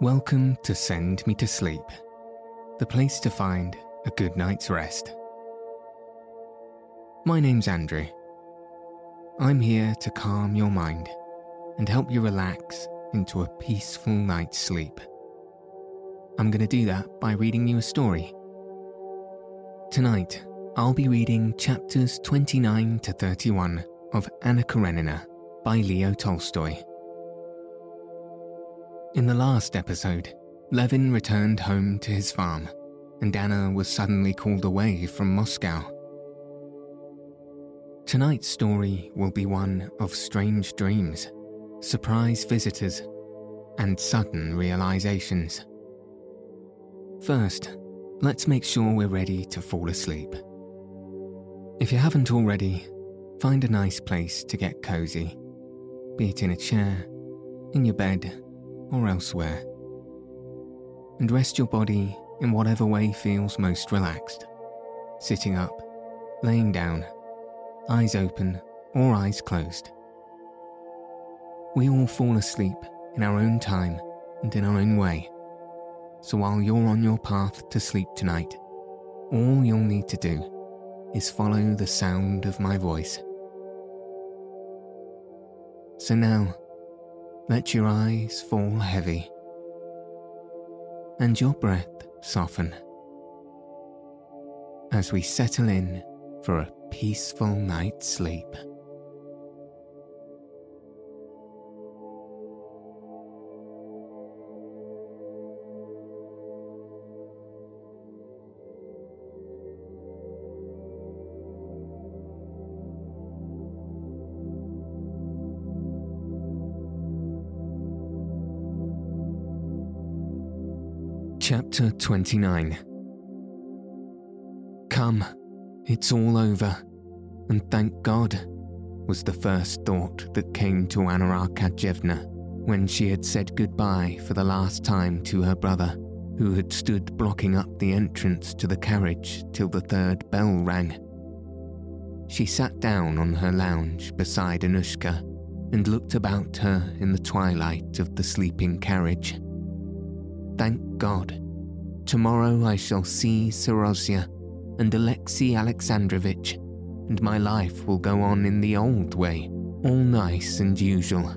Welcome to Send Me to Sleep, the place to find a good night's rest. My name's Andrew. I'm here to calm your mind and help you relax into a peaceful night's sleep. I'm going to do that by reading you a story. Tonight, I'll be reading chapters 29 to 31 of Anna Karenina by Leo Tolstoy. In the last episode, Levin returned home to his farm, and Anna was suddenly called away from Moscow. Tonight's story will be one of strange dreams, surprise visitors, and sudden realizations. First, let's make sure we're ready to fall asleep. If you haven't already, find a nice place to get cozy, be it in a chair, in your bed, or elsewhere. And rest your body in whatever way feels most relaxed sitting up, laying down, eyes open or eyes closed. We all fall asleep in our own time and in our own way. So while you're on your path to sleep tonight, all you'll need to do is follow the sound of my voice. So now, let your eyes fall heavy and your breath soften as we settle in for a peaceful night's sleep. Chapter 29 Come, it's all over, and thank God, was the first thought that came to Anna Arkadyevna when she had said goodbye for the last time to her brother, who had stood blocking up the entrance to the carriage till the third bell rang. She sat down on her lounge beside Anushka and looked about her in the twilight of the sleeping carriage. Thank God. Tomorrow I shall see Seryozha and Alexei Alexandrovitch, and my life will go on in the old way, all nice and usual.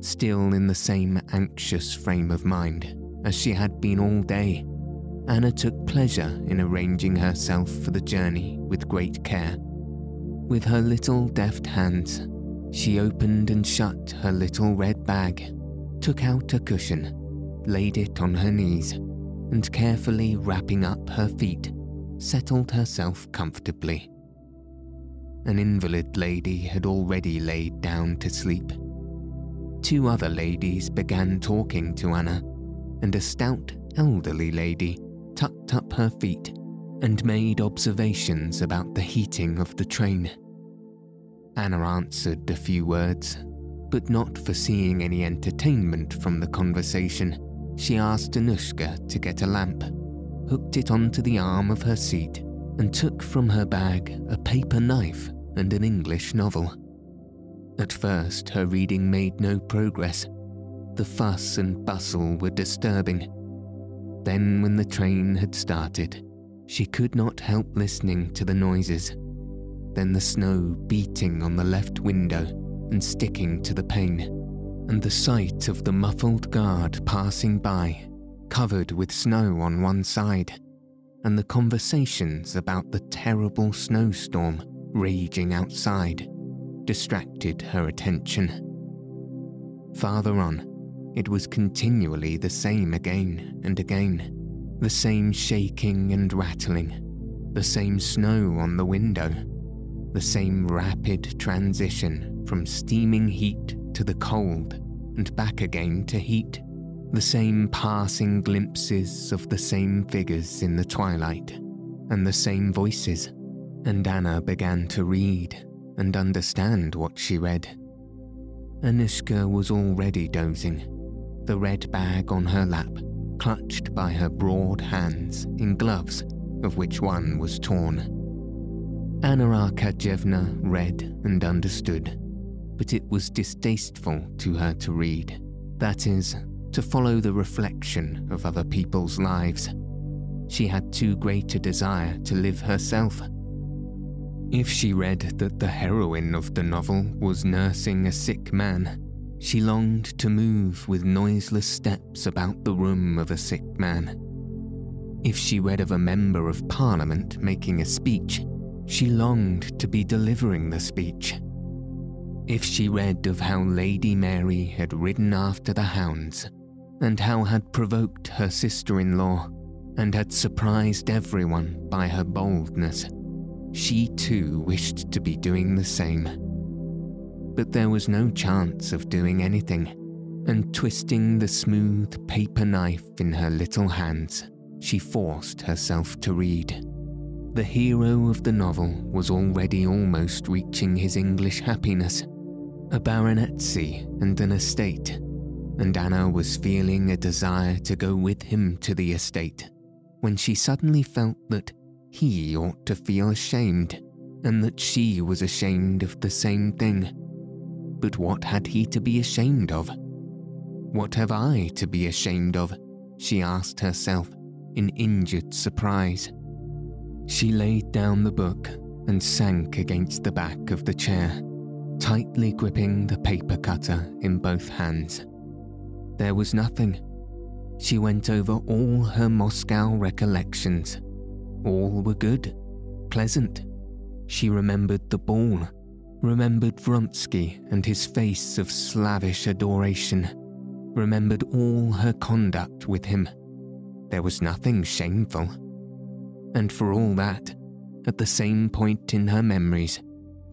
Still in the same anxious frame of mind as she had been all day, Anna took pleasure in arranging herself for the journey with great care. With her little deft hands, she opened and shut her little red bag, took out a cushion, laid it on her knees, and carefully wrapping up her feet, settled herself comfortably. An invalid lady had already laid down to sleep. Two other ladies began talking to Anna, and a stout, elderly lady tucked up her feet and made observations about the heating of the train. Anna answered a few words, but not foreseeing any entertainment from the conversation she asked Anushka to get a lamp, hooked it onto the arm of her seat, and took from her bag a paper knife and an English novel. At first, her reading made no progress. The fuss and bustle were disturbing. Then, when the train had started, she could not help listening to the noises. Then the snow beating on the left window and sticking to the pane and the sight of the muffled guard passing by, covered with snow on one side, and the conversations about the terrible snowstorm raging outside, distracted her attention. Farther on, it was continually the same again and again, the same shaking and rattling, the same snow on the window, the same rapid transition from steaming heat to the cold and back again to heat, the same passing glimpses of the same figures in the twilight, and the same voices, and Anna began to read and understand what she read. Anushka was already dozing, the red bag on her lap, clutched by her broad hands in gloves, of which one was torn. Anna Arkadyevna read and understood, but it was distasteful to her to read. That is, to follow the reflection of other people's lives. She had too great a desire to live herself. If she read that the heroine of the novel was nursing a sick man, she longed to move with noiseless steps about the room of a sick man. If she read of a member of parliament making a speech, she longed to be delivering the speech. If she read of how Lady Mary had ridden after the hounds, and how had provoked her sister in law, and had surprised everyone by her boldness, she too wished to be doing the same. But there was no chance of doing anything, and twisting the smooth paper knife in her little hands, she forced herself to read. The hero of the novel was already almost reaching his English happiness a baronetcy and an estate, and Anna was feeling a desire to go with him to the estate when she suddenly felt that he ought to feel ashamed and that she was ashamed of the same thing. But what had he to be ashamed of? What have I to be ashamed of? she asked herself in injured surprise. She laid down the book and sank against the back of the chair, tightly gripping the paper cutter in both hands. There was nothing. She went over all her Moscow recollections all were good, pleasant. She remembered the ball, remembered Vronsky and his face of slavish adoration, remembered all her conduct with him. There was nothing shameful. And for all that, at the same point in her memories,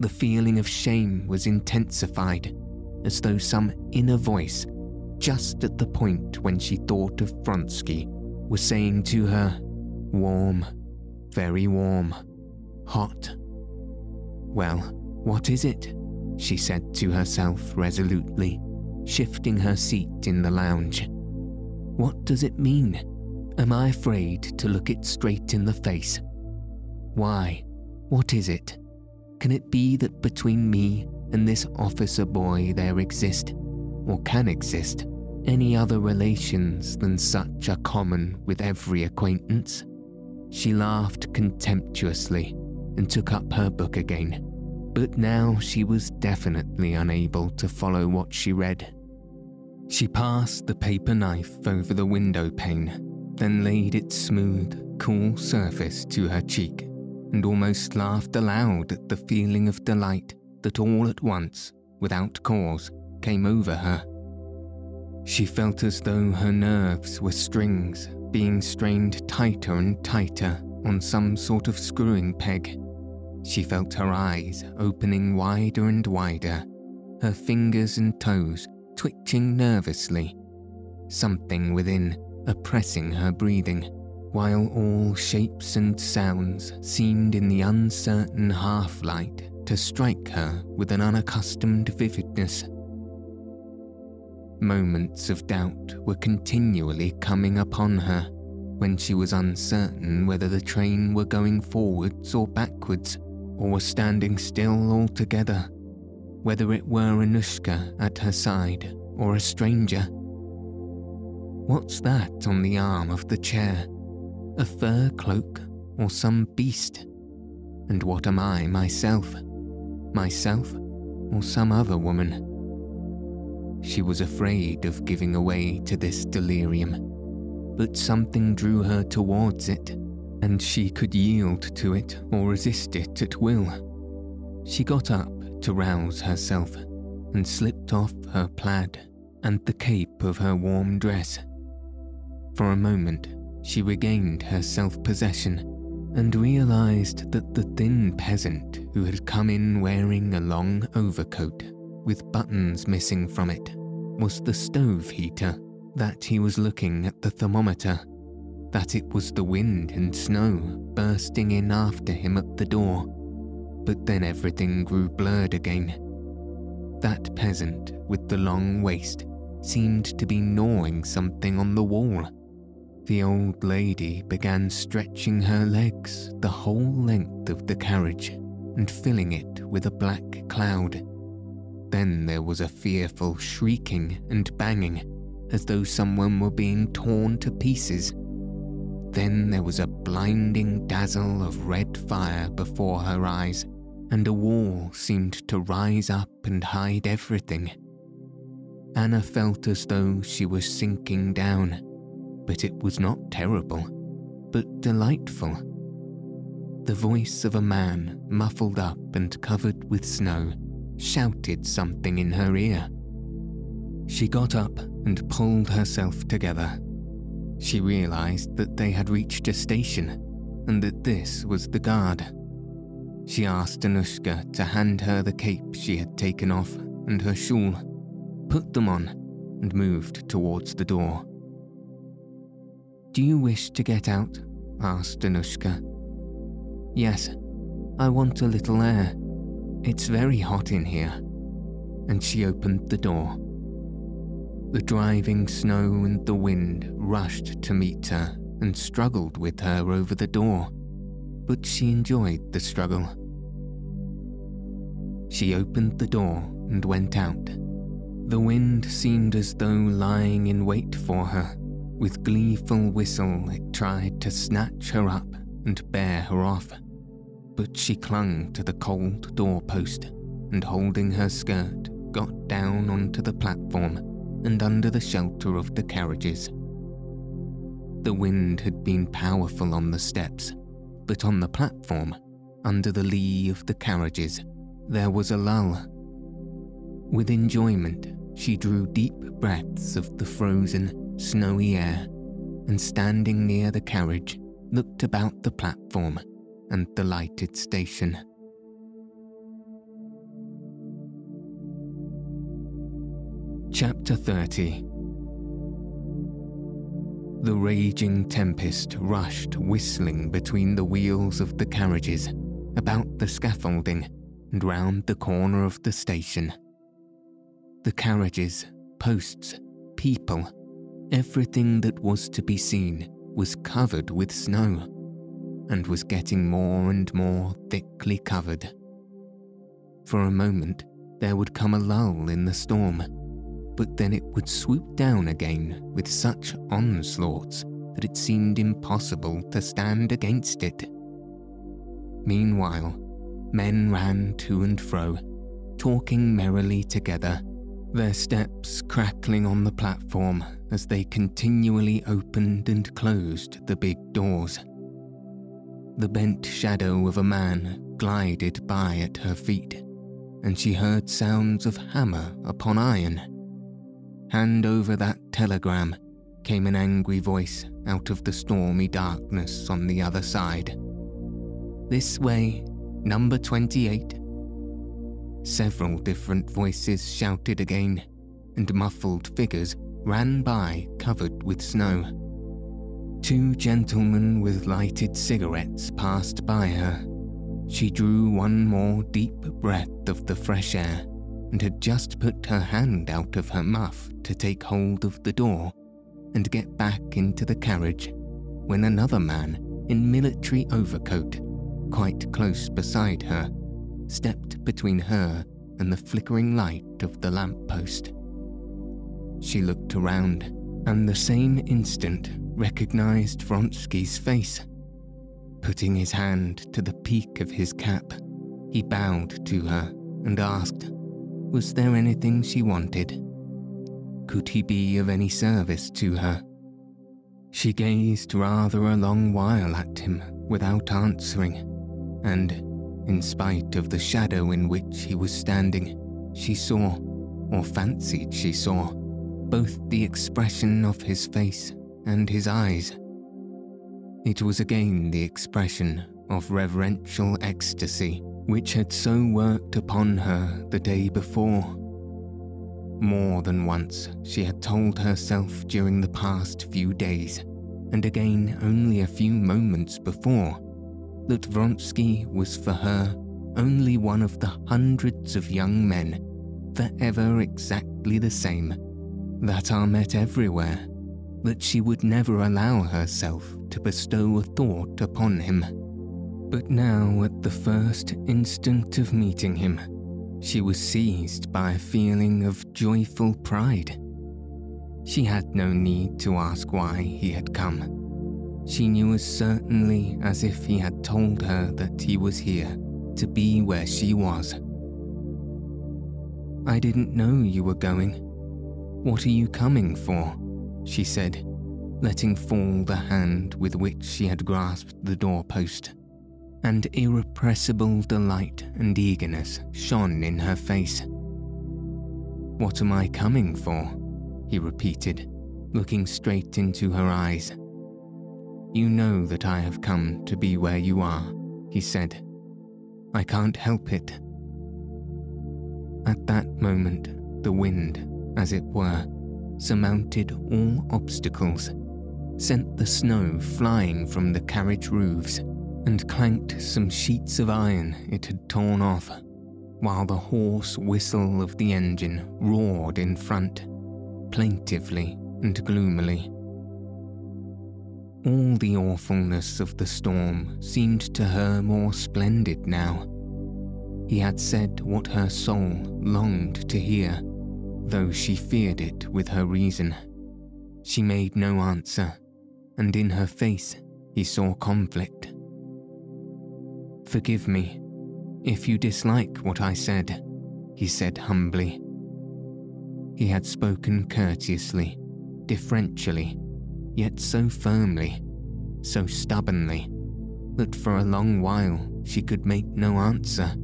the feeling of shame was intensified, as though some inner voice, just at the point when she thought of Vronsky, was saying to her, Warm, very warm. Hot. Well, what is it? she said to herself resolutely, shifting her seat in the lounge. What does it mean? Am I afraid to look it straight in the face? Why? What is it? Can it be that between me and this officer boy there exist, or can exist, any other relations than such are common with every acquaintance? She laughed contemptuously and took up her book again, but now she was definitely unable to follow what she read. She passed the paper knife over the window pane, then laid its smooth, cool surface to her cheek, and almost laughed aloud at the feeling of delight that all at once, without cause, came over her. She felt as though her nerves were strings being strained tighter and tighter on some sort of screwing peg. She felt her eyes opening wider and wider, her fingers and toes twitching nervously, something within oppressing her breathing, while all shapes and sounds seemed in the uncertain half light to strike her with an unaccustomed vividness. Moments of doubt were continually coming upon her when she was uncertain whether the train were going forwards or backwards, or was standing still altogether, whether it were Anushka at her side or a stranger. What's that on the arm of the chair? A fur cloak or some beast? And what am I myself? Myself or some other woman? She was afraid of giving away to this delirium, but something drew her towards it, and she could yield to it or resist it at will. She got up to rouse herself and slipped off her plaid and the cape of her warm dress. For a moment, she regained her self possession and realized that the thin peasant who had come in wearing a long overcoat with buttons missing from it, was the stove heater, that he was looking at the thermometer, that it was the wind and snow bursting in after him at the door. But then everything grew blurred again. That peasant with the long waist seemed to be gnawing something on the wall. The old lady began stretching her legs the whole length of the carriage and filling it with a black cloud. Then there was a fearful shrieking and banging, as though someone were being torn to pieces. Then there was a blinding dazzle of red fire before her eyes, and a wall seemed to rise up and hide everything. Anna felt as though she was sinking down, but it was not terrible, but delightful. The voice of a man, muffled up and covered with snow, shouted something in her ear. She got up and pulled herself together. She realized that they had reached a station and that this was the guard. She asked Anushka to hand her the cape she had taken off and her shawl, put them on, and moved towards the door. Do you wish to get out? asked Anushka. Yes, I want a little air. It's very hot in here. And she opened the door. The driving snow and the wind rushed to meet her and struggled with her over the door, but she enjoyed the struggle. She opened the door and went out. The wind seemed as though lying in wait for her with gleeful whistle, it tried to snatch her up and bear her off, but she clung to the cold doorpost and, holding her skirt, got down onto the platform and under the shelter of the carriages. The wind had been powerful on the steps, but on the platform, under the lee of the carriages, there was a lull. With enjoyment, she drew deep breaths of the frozen, snowy air, and standing near the carriage, looked about the platform and the lighted station. Chapter 30 The raging tempest rushed whistling between the wheels of the carriages, about the scaffolding, and round the corner of the station. The carriages, posts, people, Everything that was to be seen was covered with snow, and was getting more and more thickly covered. For a moment, there would come a lull in the storm, but then it would swoop down again with such onslaughts that it seemed impossible to stand against it. Meanwhile, men ran to and fro, talking merrily together their steps crackling on the platform as they continually opened and closed the big doors. The bent shadow of a man glided by at her feet, and she heard sounds of hammer upon iron. Hand over that telegram, came an angry voice out of the stormy darkness on the other side. This way, number 28. Several different voices shouted again, and muffled figures ran by covered with snow. Two gentlemen with lighted cigarettes passed by her. She drew one more deep breath of the fresh air and had just put her hand out of her muff to take hold of the door and get back into the carriage when another man in military overcoat, quite close beside her, stepped between her and the flickering light of the lamp post. She looked around and the same instant recognized Vronsky's face. Putting his hand to the peak of his cap, he bowed to her and asked, Was there anything she wanted? Could he be of any service to her? She gazed rather a long while at him without answering, and in spite of the shadow in which he was standing, she saw, or fancied she saw, both the expression of his face and his eyes. It was again the expression of reverential ecstasy which had so worked upon her the day before. More than once, she had told herself during the past few days, and again only a few moments before, that Vronsky was for her only one of the hundreds of young men, forever exactly the same, that are met everywhere, that she would never allow herself to bestow a thought upon him. But now, at the first instant of meeting him, she was seized by a feeling of joyful pride. She had no need to ask why he had come. She knew as certainly as if he had told her that he was here to be where she was. I didn't know you were going. What are you coming for? she said, letting fall the hand with which she had grasped the doorpost and irrepressible delight and eagerness shone in her face. What am I coming for? he repeated, looking straight into her eyes. You know that I have come to be where you are, he said. I can't help it. At that moment, the wind, as it were, surmounted all obstacles, sent the snow flying from the carriage roofs and clanked some sheets of iron it had torn off, while the hoarse whistle of the engine roared in front, plaintively and gloomily. All the awfulness of the storm seemed to her more splendid now. He had said what her soul longed to hear, though she feared it with her reason. She made no answer, and in her face he saw conflict. Forgive me if you dislike what I said, he said humbly. He had spoken courteously, deferentially, yet so firmly, so stubbornly, that for a long while she could make no answer.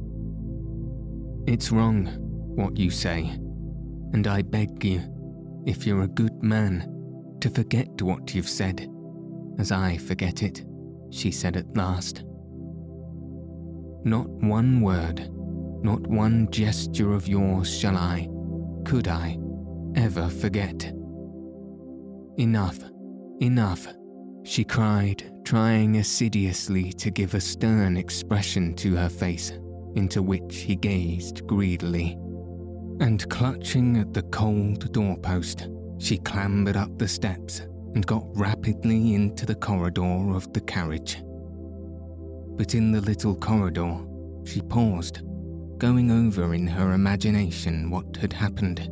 It's wrong, what you say, and I beg you, if you're a good man, to forget what you've said, as I forget it, she said at last. Not one word, not one gesture of yours shall I, could I, ever forget. Enough, enough, she cried, trying assiduously to give a stern expression to her face, into which he gazed greedily. And clutching at the cold doorpost, she clambered up the steps and got rapidly into the corridor of the carriage but in the little corridor, she paused, going over in her imagination what had happened.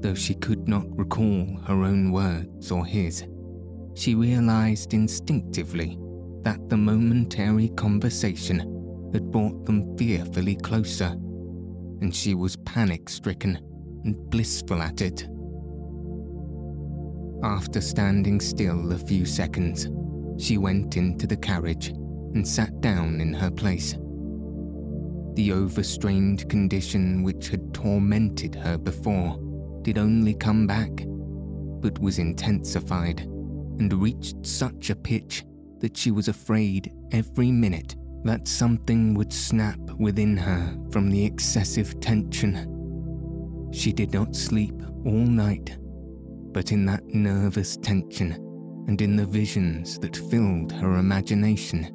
Though she could not recall her own words or his, she realized instinctively that the momentary conversation had brought them fearfully closer, and she was panic stricken and blissful at it. After standing still a few seconds, she went into the carriage and sat down in her place. The overstrained condition which had tormented her before did only come back, but was intensified and reached such a pitch that she was afraid every minute that something would snap within her from the excessive tension. She did not sleep all night, but in that nervous tension and in the visions that filled her imagination,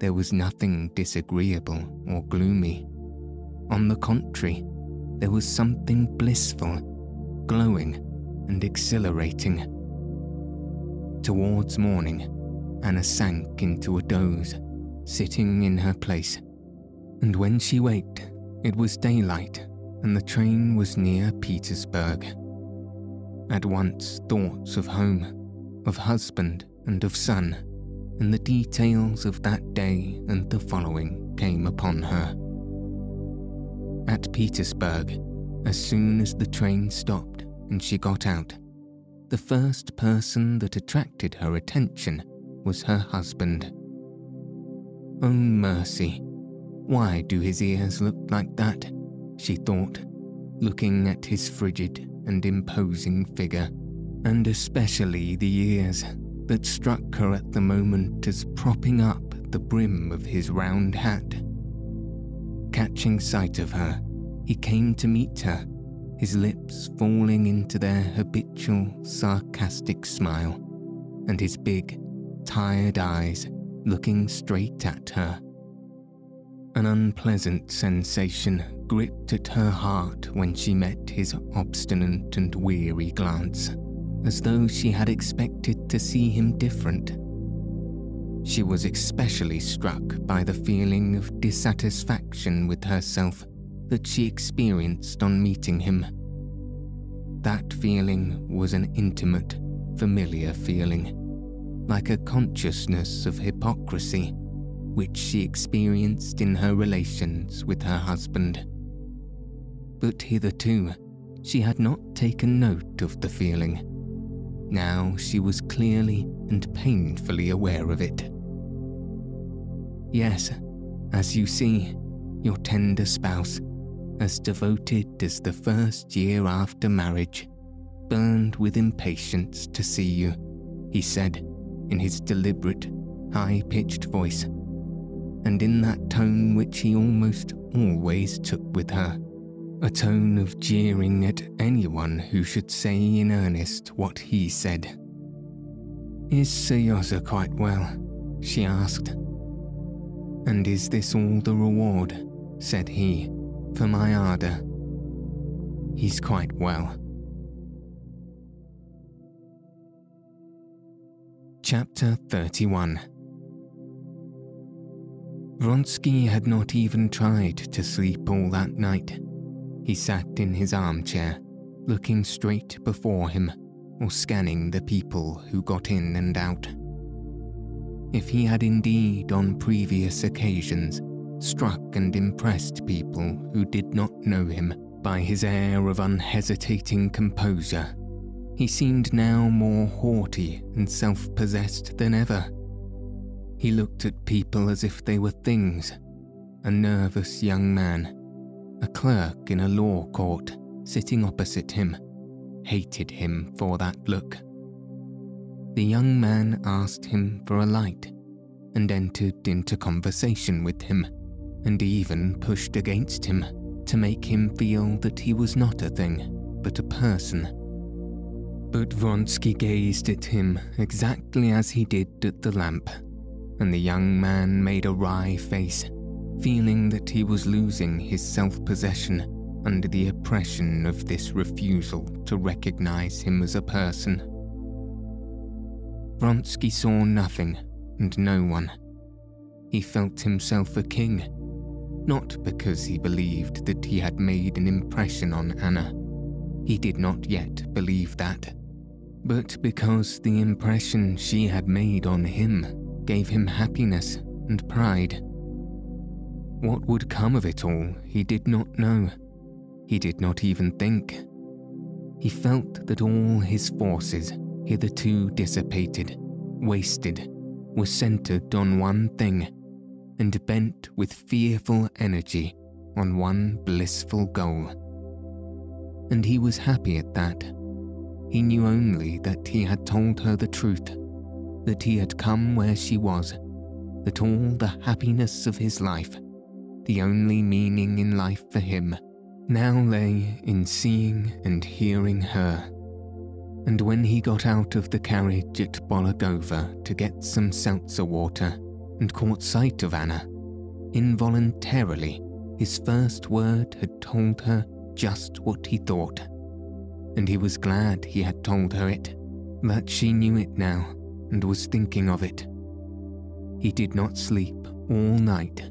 there was nothing disagreeable or gloomy. On the contrary, there was something blissful, glowing, and exhilarating. Towards morning, Anna sank into a doze, sitting in her place. And when she waked, it was daylight and the train was near Petersburg. At once, thoughts of home, of husband, and of son and the details of that day and the following came upon her. At Petersburg, as soon as the train stopped and she got out, the first person that attracted her attention was her husband. Oh, mercy, why do his ears look like that? she thought, looking at his frigid and imposing figure, and especially the ears that struck her at the moment as propping up the brim of his round hat. Catching sight of her, he came to meet her, his lips falling into their habitual sarcastic smile, and his big, tired eyes looking straight at her. An unpleasant sensation gripped at her heart when she met his obstinate and weary glance, as though she had expected to see him different. She was especially struck by the feeling of dissatisfaction with herself that she experienced on meeting him. That feeling was an intimate, familiar feeling, like a consciousness of hypocrisy which she experienced in her relations with her husband. But hitherto, she had not taken note of the feeling. Now she was clearly and painfully aware of it. Yes, as you see, your tender spouse, as devoted as the first year after marriage, burned with impatience to see you, he said in his deliberate, high pitched voice, and in that tone which he almost always took with her a tone of jeering at anyone who should say in earnest what he said. Is Sir quite well? she asked. And is this all the reward, said he, for my ardour? He's quite well. Chapter 31 Vronsky had not even tried to sleep all that night. He sat in his armchair, looking straight before him or scanning the people who got in and out. If he had indeed on previous occasions struck and impressed people who did not know him by his air of unhesitating composure, he seemed now more haughty and self possessed than ever. He looked at people as if they were things a nervous young man, a clerk in a law court sitting opposite him, hated him for that look. The young man asked him for a light and entered into conversation with him and even pushed against him to make him feel that he was not a thing, but a person. But Vronsky gazed at him exactly as he did at the lamp, and the young man made a wry face, feeling that he was losing his self possession under the oppression of this refusal to recognize him as a person. Vronsky saw nothing and no one. He felt himself a king not because he believed that he had made an impression on Anna. He did not yet believe that. But because the impression she had made on him gave him happiness and pride. What would come of it all, he did not know. He did not even think. He felt that all his forces, hitherto dissipated, wasted, were centered on one thing and bent with fearful energy on one blissful goal. And he was happy at that. He knew only that he had told her the truth, that he had come where she was, that all the happiness of his life, the only meaning in life for him, now lay in seeing and hearing her. And when he got out of the carriage at Bologova to get some seltzer water, and caught sight of Anna. Involuntarily, his first word had told her just what he thought. And he was glad he had told her it, that she knew it now and was thinking of it. He did not sleep all night.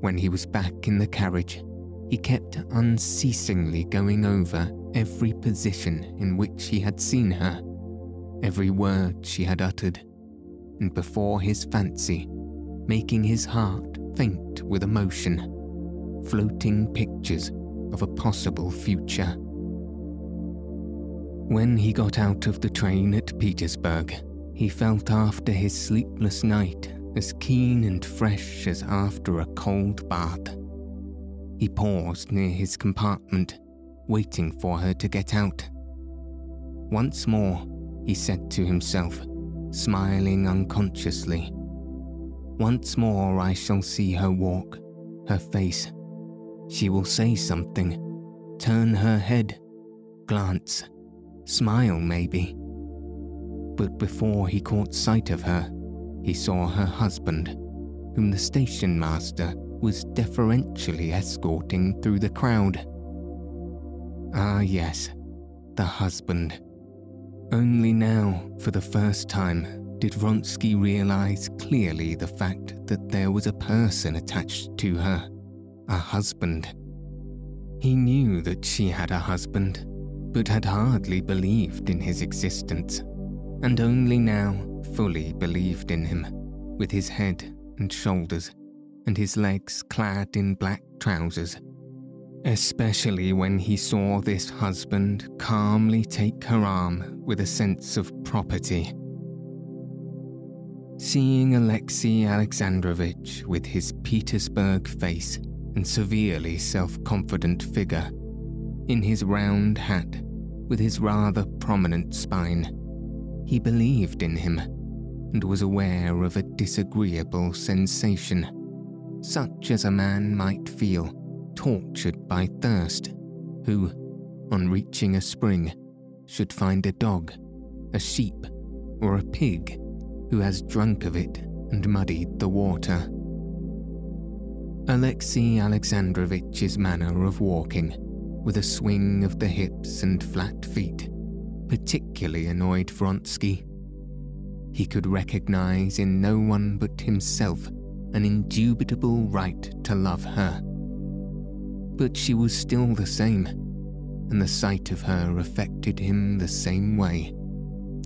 When he was back in the carriage, he kept unceasingly going over every position in which he had seen her, every word she had uttered before his fancy, making his heart faint with emotion, floating pictures of a possible future. When he got out of the train at Petersburg, he felt after his sleepless night as keen and fresh as after a cold bath. He paused near his compartment, waiting for her to get out. Once more, he said to himself, smiling unconsciously. Once more I shall see her walk, her face. She will say something, turn her head, glance, smile maybe. But before he caught sight of her, he saw her husband, whom the station master was deferentially escorting through the crowd. Ah, yes, the husband. Only now, for the first time, did Vronsky realize clearly the fact that there was a person attached to her, a husband. He knew that she had a husband, but had hardly believed in his existence, and only now fully believed in him, with his head and shoulders, and his legs clad in black trousers especially when he saw this husband calmly take her arm with a sense of property. Seeing Alexei Alexandrovitch with his Petersburg face and severely self confident figure, in his round hat with his rather prominent spine, he believed in him and was aware of a disagreeable sensation, such as a man might feel tortured by thirst, who, on reaching a spring, should find a dog, a sheep, or a pig who has drunk of it and muddied the water. Alexei Alexandrovitch's manner of walking, with a swing of the hips and flat feet, particularly annoyed Vronsky. He could recognize in no one but himself an indubitable right to love her but she was still the same, and the sight of her affected him the same way,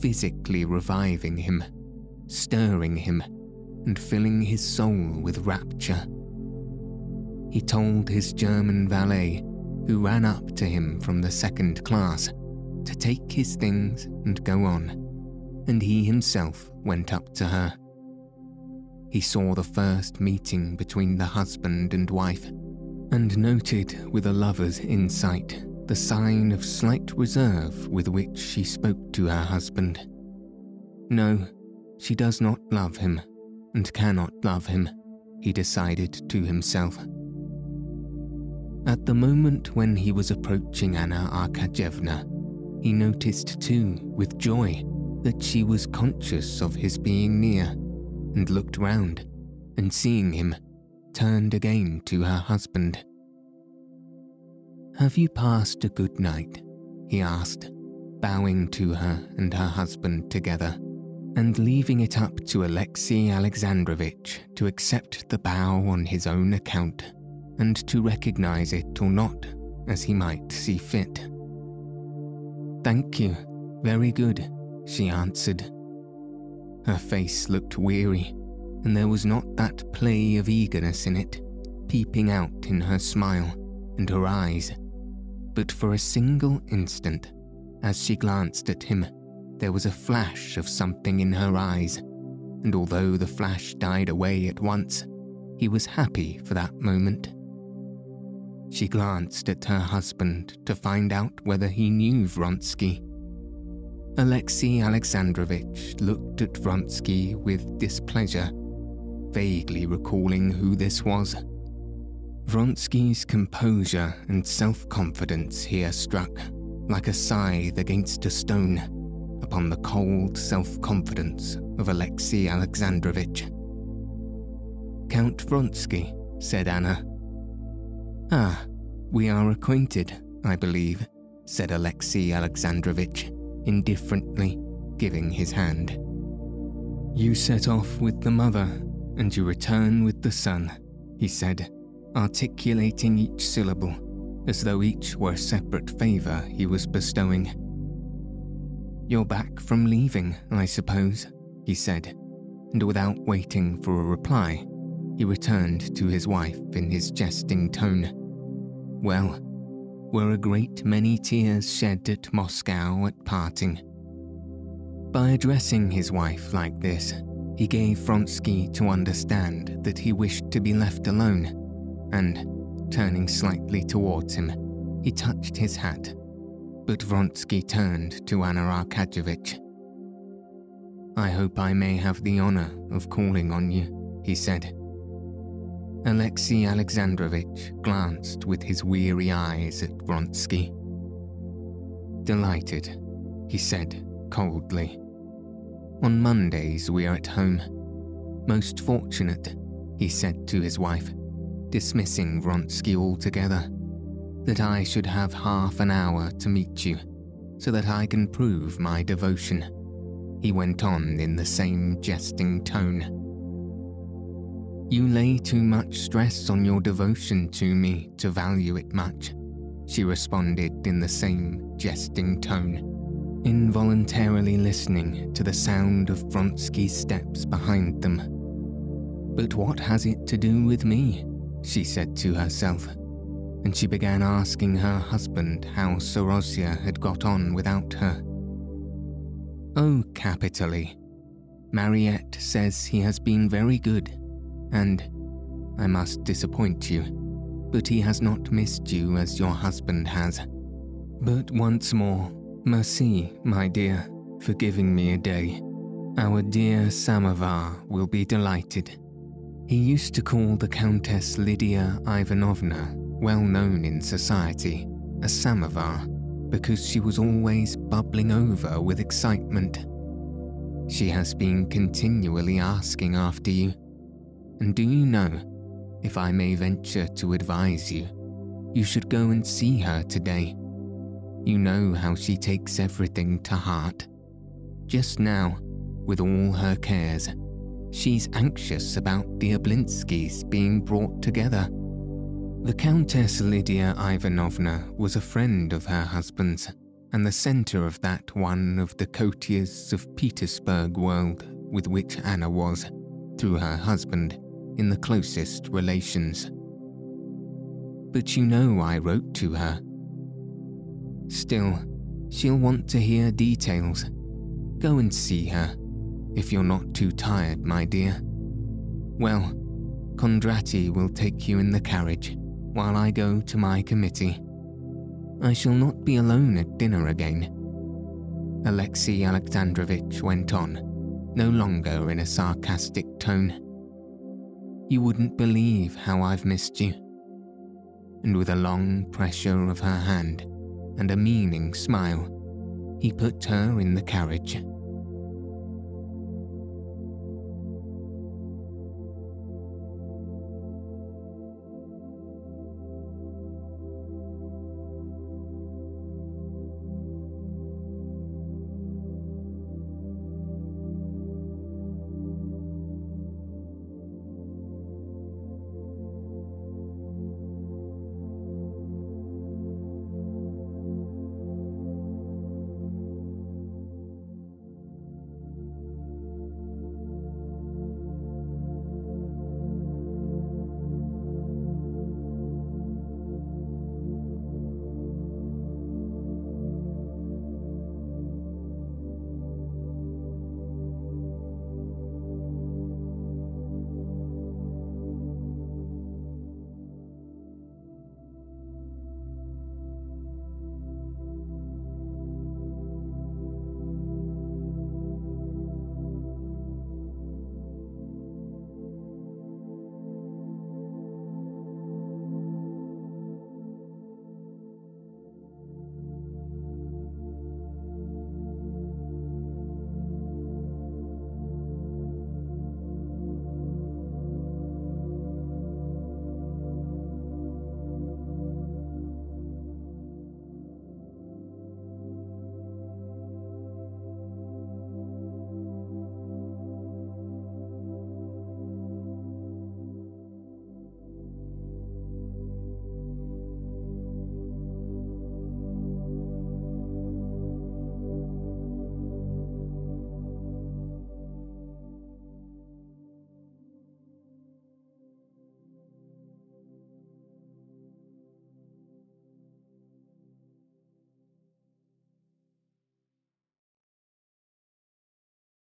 physically reviving him, stirring him, and filling his soul with rapture. He told his German valet, who ran up to him from the second class, to take his things and go on, and he himself went up to her. He saw the first meeting between the husband and wife and noted with a lover's insight the sign of slight reserve with which she spoke to her husband. No, she does not love him, and cannot love him, he decided to himself. At the moment when he was approaching Anna Arkadyevna, he noticed too, with joy, that she was conscious of his being near, and looked round, and seeing him, turned again to her husband. Have you passed a good night? he asked, bowing to her and her husband together, and leaving it up to Alexei Alexandrovitch to accept the bow on his own account and to recognize it or not as he might see fit. Thank you, very good, she answered. Her face looked weary and there was not that play of eagerness in it, peeping out in her smile and her eyes. But for a single instant, as she glanced at him, there was a flash of something in her eyes, and although the flash died away at once, he was happy for that moment. She glanced at her husband to find out whether he knew Vronsky Alexei Alexandrovitch looked at Vronsky with displeasure vaguely recalling who this was. Vronsky's composure and self confidence here struck, like a scythe against a stone, upon the cold self confidence of Alexei Alexandrovitch. Count Vronsky, said Anna. Ah, we are acquainted, I believe, said Alexei Alexandrovitch, indifferently, giving his hand. You set off with the mother and you return with the son, he said, articulating each syllable as though each were a separate favour he was bestowing. You're back from leaving, I suppose, he said, and without waiting for a reply, he returned to his wife in his jesting tone. Well, were a great many tears shed at Moscow at parting. By addressing his wife like this, he gave Vronsky to understand that he wished to be left alone, and, turning slightly towards him, he touched his hat. But Vronsky turned to Anna Arkadyevitch. I hope I may have the honour of calling on you, he said. Alexei Alexandrovitch glanced with his weary eyes at Vronsky. Delighted, he said coldly. On Mondays we are at home. Most fortunate, he said to his wife, dismissing Vronsky altogether, that I should have half an hour to meet you, so that I can prove my devotion. He went on in the same jesting tone. You lay too much stress on your devotion to me to value it much, she responded in the same jesting tone, involuntarily listening to the sound of Vronsky's steps behind them. But what has it to do with me? she said to herself, and she began asking her husband how Seryozha had got on without her. Oh, capitally. Mariette says he has been very good and I must disappoint you, but he has not missed you as your husband has. But once more, merci, my dear, for giving me a day. Our dear Samovar will be delighted. He used to call the Countess Lydia Ivanovna, well known in society, a samovar because she was always bubbling over with excitement. She has been continually asking after you and do you know, if I may venture to advise you, you should go and see her today. You know how she takes everything to heart. Just now, with all her cares, she's anxious about the Oblonskys being brought together. The Countess Lydia Ivanovna was a friend of her husband's and the centre of that one of the courtiers of Petersburg world with which Anna was, through her husband, in the closest relations. But you know I wrote to her. Still, she'll want to hear details. Go and see her, if you're not too tired, my dear. Well, Kondraty will take you in the carriage while I go to my committee. I shall not be alone at dinner again. Alexei Alexandrovitch went on, no longer in a sarcastic tone. You wouldn't believe how I've missed you. And with a long pressure of her hand and a meaning smile, he put her in the carriage.